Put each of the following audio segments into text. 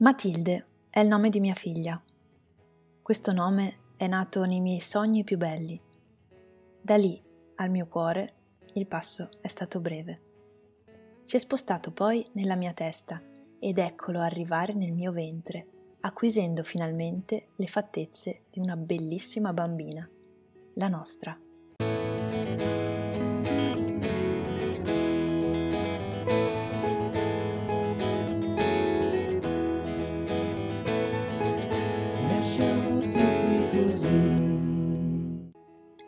Matilde è il nome di mia figlia. Questo nome è nato nei miei sogni più belli. Da lì al mio cuore il passo è stato breve. Si è spostato poi nella mia testa ed eccolo arrivare nel mio ventre, acquisendo finalmente le fattezze di una bellissima bambina, la nostra.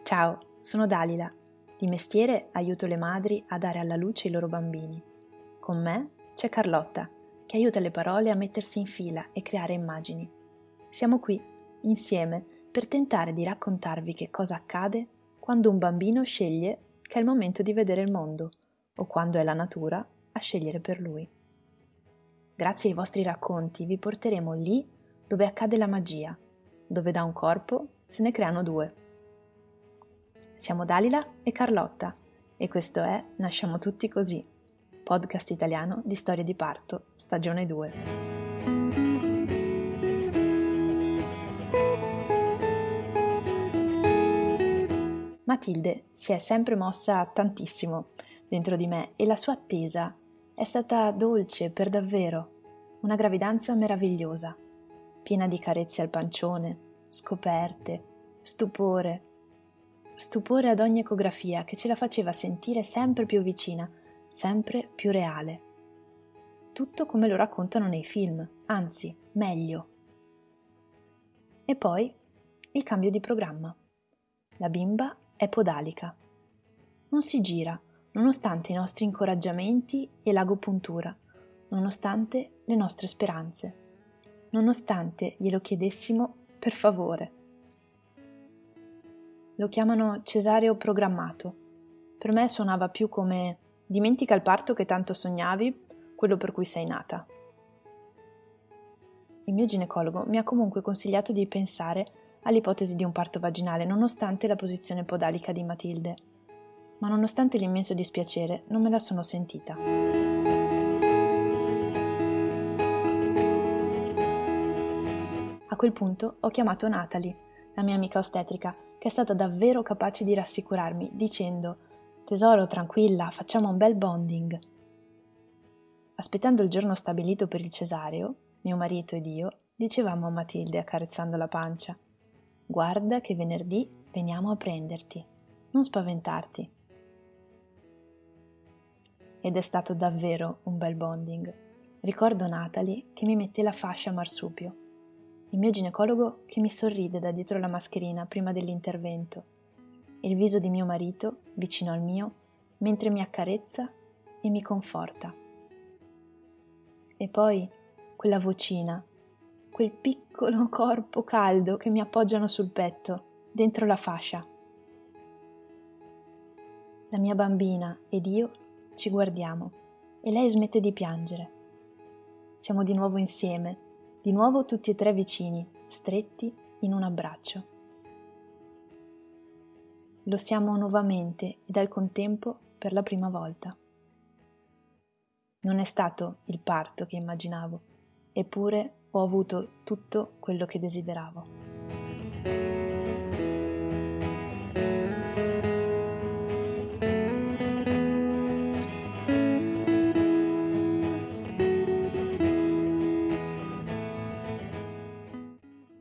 Ciao, sono Dalila. Di mestiere aiuto le madri a dare alla luce i loro bambini. Con me c'è Carlotta, che aiuta le parole a mettersi in fila e creare immagini. Siamo qui, insieme, per tentare di raccontarvi che cosa accade quando un bambino sceglie che è il momento di vedere il mondo o quando è la natura a scegliere per lui. Grazie ai vostri racconti vi porteremo lì dove accade la magia, dove da un corpo se ne creano due. Siamo Dalila e Carlotta e questo è Nasciamo tutti così, podcast italiano di storie di parto, stagione 2. Matilde si è sempre mossa tantissimo dentro di me e la sua attesa è stata dolce per davvero, una gravidanza meravigliosa, piena di carezze al pancione, scoperte, stupore, stupore ad ogni ecografia che ce la faceva sentire sempre più vicina, sempre più reale. Tutto come lo raccontano nei film, anzi, meglio. E poi il cambio di programma. La bimba è podalica. Non si gira, nonostante i nostri incoraggiamenti e l'agopuntura, nonostante le nostre speranze, nonostante glielo chiedessimo per favore lo chiamano cesareo programmato. Per me suonava più come dimentica il parto che tanto sognavi, quello per cui sei nata. Il mio ginecologo mi ha comunque consigliato di pensare all'ipotesi di un parto vaginale nonostante la posizione podalica di Matilde, ma nonostante l'immenso dispiacere non me la sono sentita. Quel punto ho chiamato Natalie, la mia amica ostetrica, che è stata davvero capace di rassicurarmi, dicendo Tesoro, tranquilla, facciamo un bel bonding. Aspettando il giorno stabilito per il cesareo, mio marito ed io dicevamo a Matilde accarezzando la pancia Guarda che venerdì veniamo a prenderti, non spaventarti. Ed è stato davvero un bel bonding. Ricordo Natalie che mi mette la fascia marsupio il mio ginecologo che mi sorride da dietro la mascherina prima dell'intervento, il viso di mio marito vicino al mio mentre mi accarezza e mi conforta. E poi quella vocina, quel piccolo corpo caldo che mi appoggiano sul petto, dentro la fascia. La mia bambina ed io ci guardiamo e lei smette di piangere. Siamo di nuovo insieme di nuovo tutti e tre vicini, stretti in un abbraccio. Lo siamo nuovamente ed al contempo per la prima volta. Non è stato il parto che immaginavo, eppure ho avuto tutto quello che desideravo.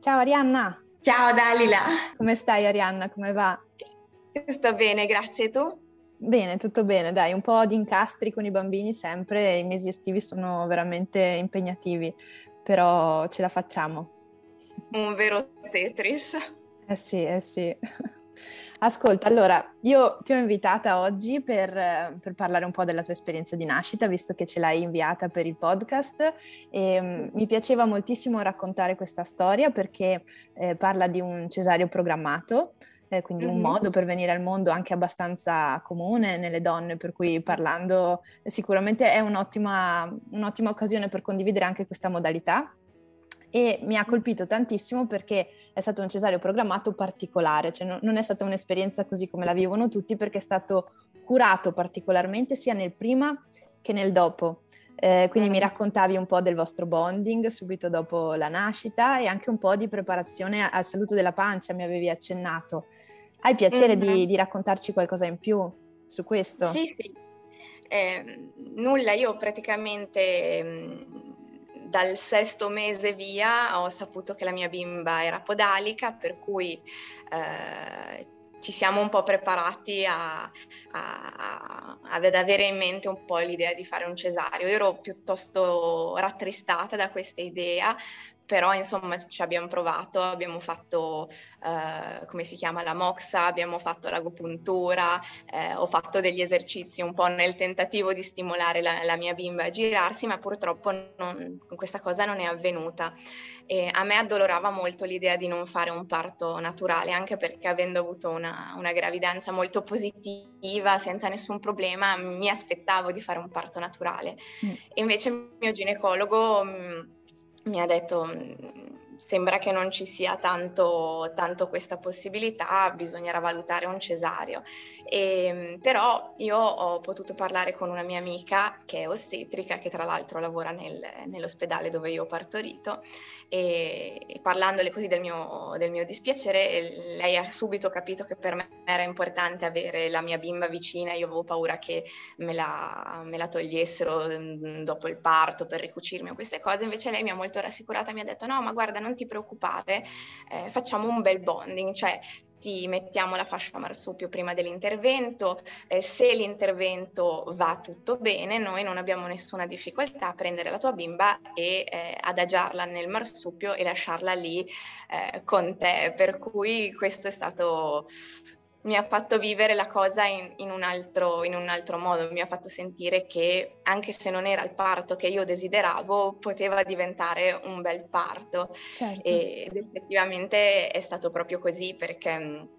Ciao Arianna. Ciao Dalila. Come stai Arianna? Come va? Sto bene, grazie. Tu? Bene, tutto bene, dai, un po' di incastri con i bambini sempre, i mesi estivi sono veramente impegnativi, però ce la facciamo. Un vero Tetris. Eh sì, eh sì. Ascolta, allora, io ti ho invitata oggi per, per, parlare un po' della tua esperienza di nascita, visto che ce l'hai inviata per il podcast. E, um, mi piaceva moltissimo raccontare questa storia perché eh, parla di un cesario programmato, eh, quindi mm-hmm. un modo per venire al mondo anche abbastanza comune nelle donne, per cui parlando sicuramente è un'ottima, un'ottima occasione per condividere anche questa modalità e mi ha colpito tantissimo perché è stato un cesareo programmato particolare, cioè non è stata un'esperienza così come la vivono tutti perché è stato curato particolarmente sia nel prima che nel dopo. Eh, quindi mi raccontavi un po' del vostro bonding subito dopo la nascita e anche un po' di preparazione al saluto della pancia, mi avevi accennato. Hai piacere mm-hmm. di, di, raccontarci qualcosa in più su questo? Sì, sì. Eh, nulla, io praticamente mh, mm, dal sesto mese via ho saputo che la mia bimba era podalica, per cui eh, ci siamo un po' preparati a, a, ad avere in mente un po' l'idea di fare un cesario. Io ero piuttosto rattristata da questa idea, però insomma ci abbiamo provato, abbiamo fatto, eh, come si chiama, la moxa, abbiamo fatto l'agopuntura, eh, ho fatto degli esercizi un po' nel tentativo di stimolare la, la mia bimba a girarsi, ma purtroppo non, questa cosa non è avvenuta. E a me addolorava molto l'idea di non fare un parto naturale, anche perché avendo avuto una, una gravidanza molto positiva, senza nessun problema, mi aspettavo di fare un parto naturale. Mm. E invece il mio ginecologo... Mi ha detto mm, sembra che non ci sia tanto, tanto, questa possibilità, bisognerà valutare un cesario. E, ehm, però io ho potuto parlare con una mia amica che è ostetrica, che tra l'altro lavora nel, nell'ospedale dove io ho partorito, e, e parlandole così del mio, del mio, dispiacere, lei ha subito capito che per me era importante avere la mia bimba vicina, io avevo paura che me la, me la togliessero mm, dopo il parto per ricucirmi o queste cose, invece lei mi ha molto rassicurata, mi ha detto no, ma guarda, non ti preoccupare, eh, facciamo un bel bonding, cioè ti mettiamo la fascia marsupio prima dell'intervento, eh, se l'intervento va tutto bene, noi non abbiamo nessuna difficoltà a prendere la tua bimba e eh, adagiarla nel marsupio e lasciarla lì eh, con te, per cui questo è stato mi ha fatto vivere la cosa in, in, un altro, in, un altro, modo, mi ha fatto sentire che anche se non era il parto che io desideravo, poteva diventare un bel parto. Certo. ed effettivamente è stato proprio così perché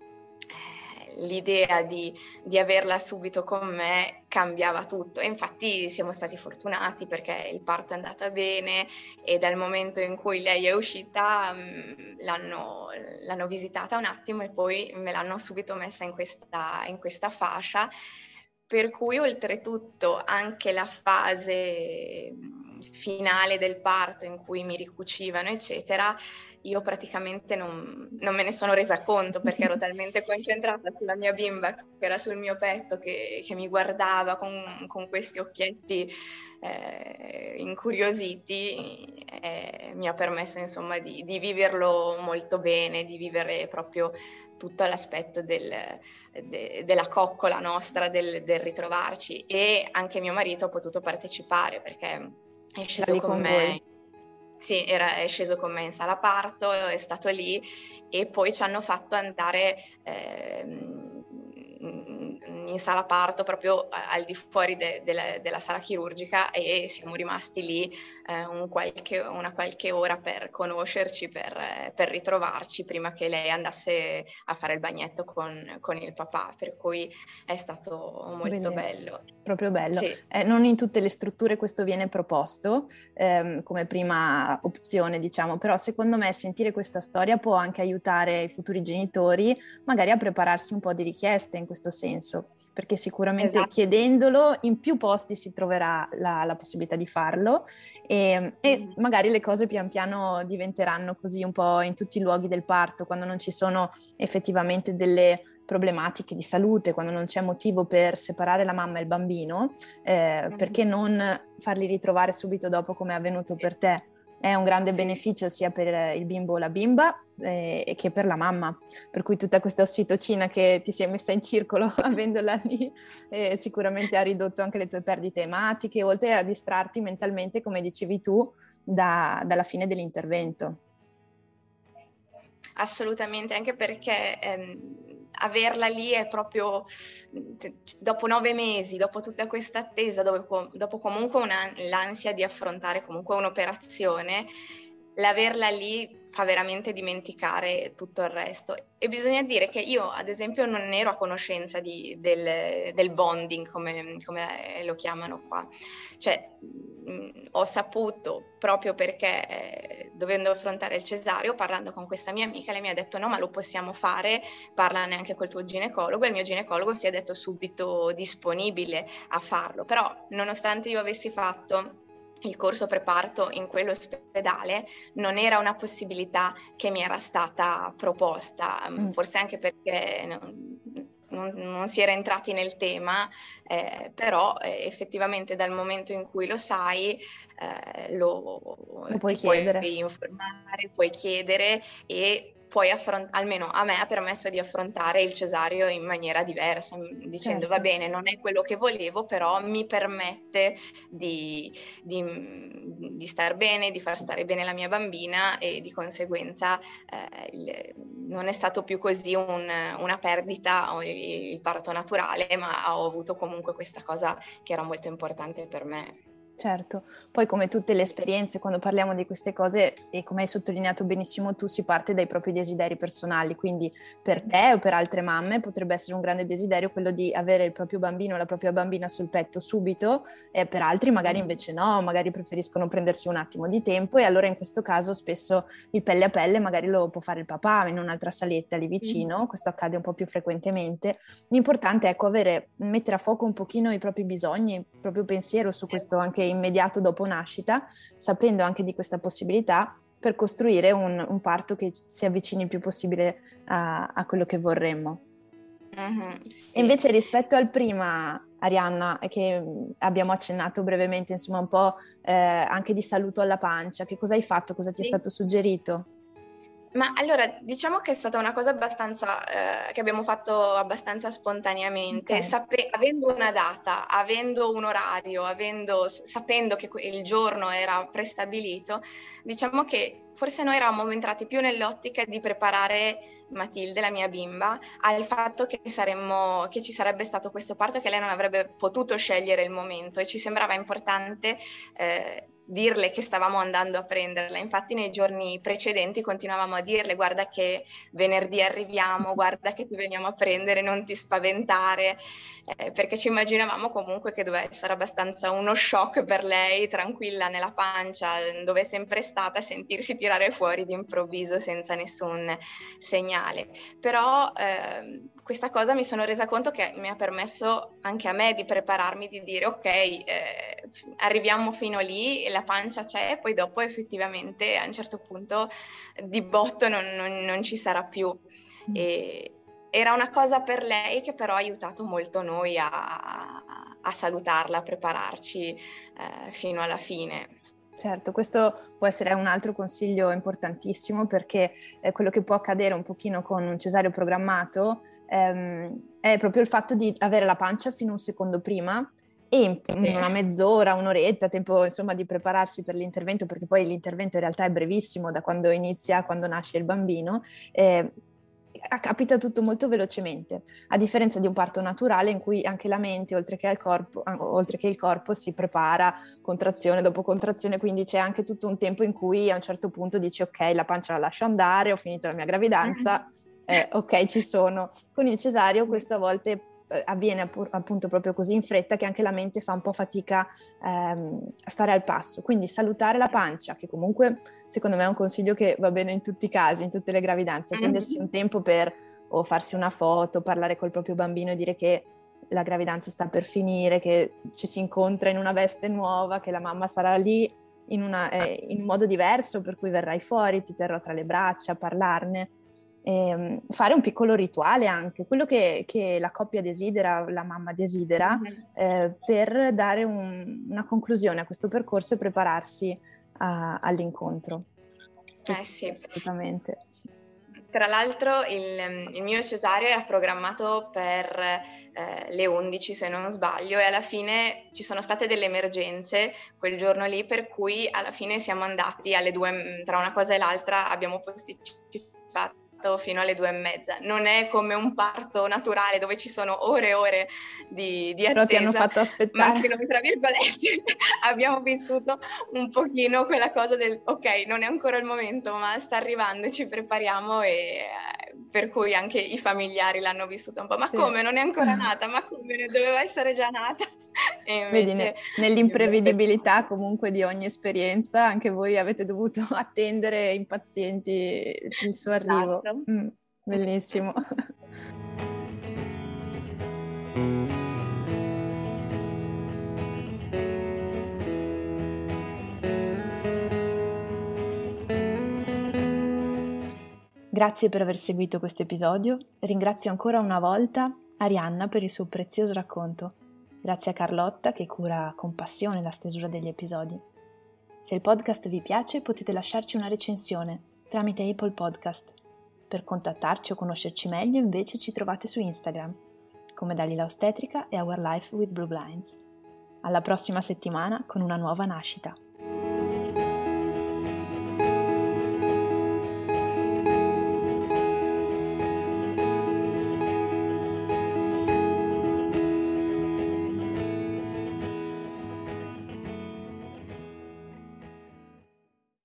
l'idea di, di, averla subito con me cambiava tutto. E infatti siamo stati fortunati perché il parto è andata bene e dal momento in cui lei è uscita mm, l'hanno, l'hanno visitata un attimo e poi me l'hanno subito messa in questa, in questa fascia. Per cui oltretutto anche la fase mm, finale del parto in cui mi ricucivano, eccetera, io praticamente non, non, me ne sono resa conto perché ero talmente concentrata sulla mia bimba che era sul mio petto che, che mi guardava con, con questi occhietti eh, incuriositi e mi ha permesso insomma di, di, viverlo molto bene, di vivere proprio tutto l'aspetto del, de, della coccola nostra, del, del, ritrovarci e anche mio marito ha potuto partecipare perché è sceso con, con me. Voi sì, era, è sceso con me in sala parto, è stato lì e poi ci hanno fatto andare eh, in sala parto proprio al di fuori de, de la, della sala chirurgica e siamo rimasti lì eh, un qualche, una qualche ora per conoscerci, per, per, ritrovarci prima che lei andasse a fare il bagnetto con, con il papà, per cui è stato molto Bene. bello. Proprio bello. Sì. Eh, non in tutte le strutture questo viene proposto ehm, come prima opzione, diciamo, però secondo me sentire questa storia può anche aiutare i futuri genitori magari a prepararsi un po' di richieste in questo senso perché sicuramente esatto. chiedendolo in più posti si troverà la, la possibilità di farlo e, e, mm. magari le cose pian piano diventeranno così un po' in tutti i luoghi del parto, quando non ci sono effettivamente delle problematiche di salute, quando non c'è motivo per separare la mamma e il bambino, eh, mm. perché non farli ritrovare subito dopo come è avvenuto per te? È un grande beneficio sia per il bimbo o la bimba eh, che per la mamma, per cui tutta questa ossitocina che ti si è messa in circolo avendola lì eh, sicuramente ha ridotto anche le tue perdite ematiche, oltre a distrarti mentalmente, come dicevi tu, da, dalla fine dell'intervento. Assolutamente, anche perché ehm, averla lì è proprio dopo nove mesi, dopo tutta questa attesa, dopo, dopo comunque una, l'ansia di affrontare comunque un'operazione, l'averla lì fa veramente dimenticare tutto il resto. E bisogna dire che io, ad esempio, non ero a conoscenza di, del, del, bonding, come, come, lo chiamano qua. Cioè, mh, ho saputo proprio perché, eh, dovendo affrontare il cesareo, parlando con questa mia amica, lei mi ha detto no, ma lo possiamo fare, parlane anche col tuo ginecologo, e il mio ginecologo si è detto subito disponibile a farlo. Però, nonostante io avessi fatto il corso preparto in quell'ospedale non era una possibilità che mi era stata proposta, mm. forse anche perché non, non, non, si era entrati nel tema, eh, però eh, effettivamente dal momento in cui lo sai eh, lo, lo puoi chiedere. Puoi informare, puoi chiedere e puoi affrontare, almeno a me ha permesso di affrontare il cesareo in maniera diversa, dicendo certo. va bene, non è quello che volevo, però mi permette di, di, di star bene, di far stare bene la mia bambina e di conseguenza eh, il, non è stato più così un, una perdita o il parto naturale, ma ho avuto comunque questa cosa che era molto importante per me. Certo, poi come tutte le esperienze, quando parliamo di queste cose, e come hai sottolineato benissimo tu, si parte dai propri desideri personali, quindi per te o per altre mamme potrebbe essere un grande desiderio quello di avere il proprio bambino o la propria bambina sul petto subito, e per altri magari invece no, magari preferiscono prendersi un attimo di tempo e allora in questo caso spesso il pelle a pelle magari lo può fare il papà in un'altra saletta lì vicino, questo accade un po' più frequentemente. L'importante è ecco avere, mettere a fuoco un pochino i propri bisogni, il proprio pensiero su questo anche immediato dopo nascita, sapendo anche di questa possibilità per costruire un, un parto che si avvicini il più possibile a, a quello che vorremmo. Uh-huh, sì. E invece rispetto al prima, Arianna, che abbiamo accennato brevemente, insomma un po' eh, anche di saluto alla pancia, che cosa hai fatto, cosa ti sì. è stato suggerito? Ma allora, diciamo che è stata una cosa abbastanza, eh, che abbiamo fatto abbastanza spontaneamente, okay. Sape- avendo una data, avendo un orario, avendo, sapendo che il giorno era prestabilito, diciamo che forse noi eravamo entrati più nell'ottica di preparare Matilde, la mia bimba, al fatto che, saremmo, che ci sarebbe stato questo parto che lei non avrebbe potuto scegliere il momento e ci sembrava importante eh, dirle che stavamo andando a prenderla. Infatti nei giorni precedenti continuavamo a dirle guarda che venerdì arriviamo, guarda che ti veniamo a prendere, non ti spaventare, eh, perché ci immaginavamo comunque che doveva essere abbastanza uno shock per lei, tranquilla nella pancia, dove è sempre stata, sentirsi tirare fuori d'improvviso senza nessun segnale. Però eh, questa cosa mi sono resa conto che mi ha permesso anche a me di prepararmi, di dire ok, eh, arriviamo fino lì, la pancia c'è, poi dopo effettivamente a un certo punto di botto non, non, non ci sarà più. Mm. E era una cosa per lei che però ha aiutato molto noi a, a salutarla, a prepararci eh, fino alla fine. Certo, questo può essere un altro consiglio importantissimo perché eh, quello che può accadere un pochino con un cesareo programmato ehm, è proprio il fatto di avere la pancia fino a un secondo prima in una mezz'ora, un'oretta, tempo insomma di prepararsi per l'intervento, perché poi l'intervento in realtà è brevissimo da quando inizia quando nasce il bambino. Eh, capita tutto molto velocemente, a differenza di un parto naturale in cui anche la mente, oltre che, corpo, oltre che il corpo, si prepara contrazione dopo contrazione, quindi c'è anche tutto un tempo in cui a un certo punto dici ok, la pancia la lascio andare, ho finito la mia gravidanza, eh, ok, ci sono. Con il cesareo questo a volte eh, avviene appunto proprio così in fretta che anche la mente fa un po' fatica ehm, a stare al passo. Quindi salutare la pancia, che comunque secondo me è un consiglio che va bene in tutti i casi, in tutte le gravidanze, mm-hmm. prendersi un tempo per o farsi una foto, parlare col proprio bambino e dire che la gravidanza sta per finire, che ci si incontra in una veste nuova, che la mamma sarà lì in, una, eh, in un modo diverso per cui verrai fuori, ti terrò tra le braccia, parlarne eh, fare un piccolo rituale anche, quello che, che, la coppia desidera, la mamma desidera, mm-hmm. eh, per dare un, una conclusione a questo percorso e prepararsi a, all'incontro. Eh sì. Assolutamente. Tra l'altro il, il, mio cesareo era programmato per eh, le 11 se non sbaglio e alla fine ci sono state delle emergenze quel giorno lì per cui alla fine siamo andati alle due, tra una cosa e l'altra abbiamo posticipato fino alle due e mezza. Non è come un parto naturale dove ci sono ore e ore di, di attesa. Però ti hanno fatto aspettare. Ma anche noi, tra virgolette, abbiamo vissuto un pochino quella cosa del ok, non è ancora il momento, ma sta arrivando e ci prepariamo e eh, per cui anche i familiari l'hanno vissuto un po'. Ma sì. come? Non è ancora nata? Ma come? Doveva essere già nata? Invece... Vedi, ne, nell'imprevedibilità comunque di ogni esperienza, anche voi avete dovuto attendere impazienti il suo arrivo. Esatto. Mm, bellissimo. Grazie per aver seguito questo episodio, ringrazio ancora una volta Arianna per il suo prezioso racconto. Grazie a Carlotta che cura con passione la stesura degli episodi. Se il podcast vi piace potete lasciarci una recensione tramite Apple Podcast. Per contattarci o conoscerci meglio invece ci trovate su Instagram come Dalila Ostetrica e Our Life with Blue Blinds. Alla prossima settimana con una nuova nascita.